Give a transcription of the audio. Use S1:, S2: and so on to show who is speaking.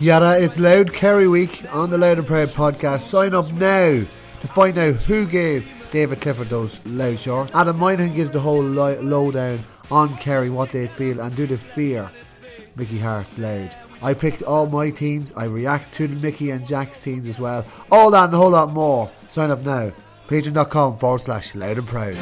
S1: Yada, it's Louth Kerry Week on the Louth and Proud podcast. Sign up now to find out who gave David Clifford those Louth shorts. Adam Moynihan gives the whole lo- lowdown on Kerry, what they feel, and do they fear Mickey Harte's Louth. I picked all my teams. I react to the Mickey and Jack's teams as well. All that and a whole lot more. Sign up now. Patreon.com forward slash loud and proud.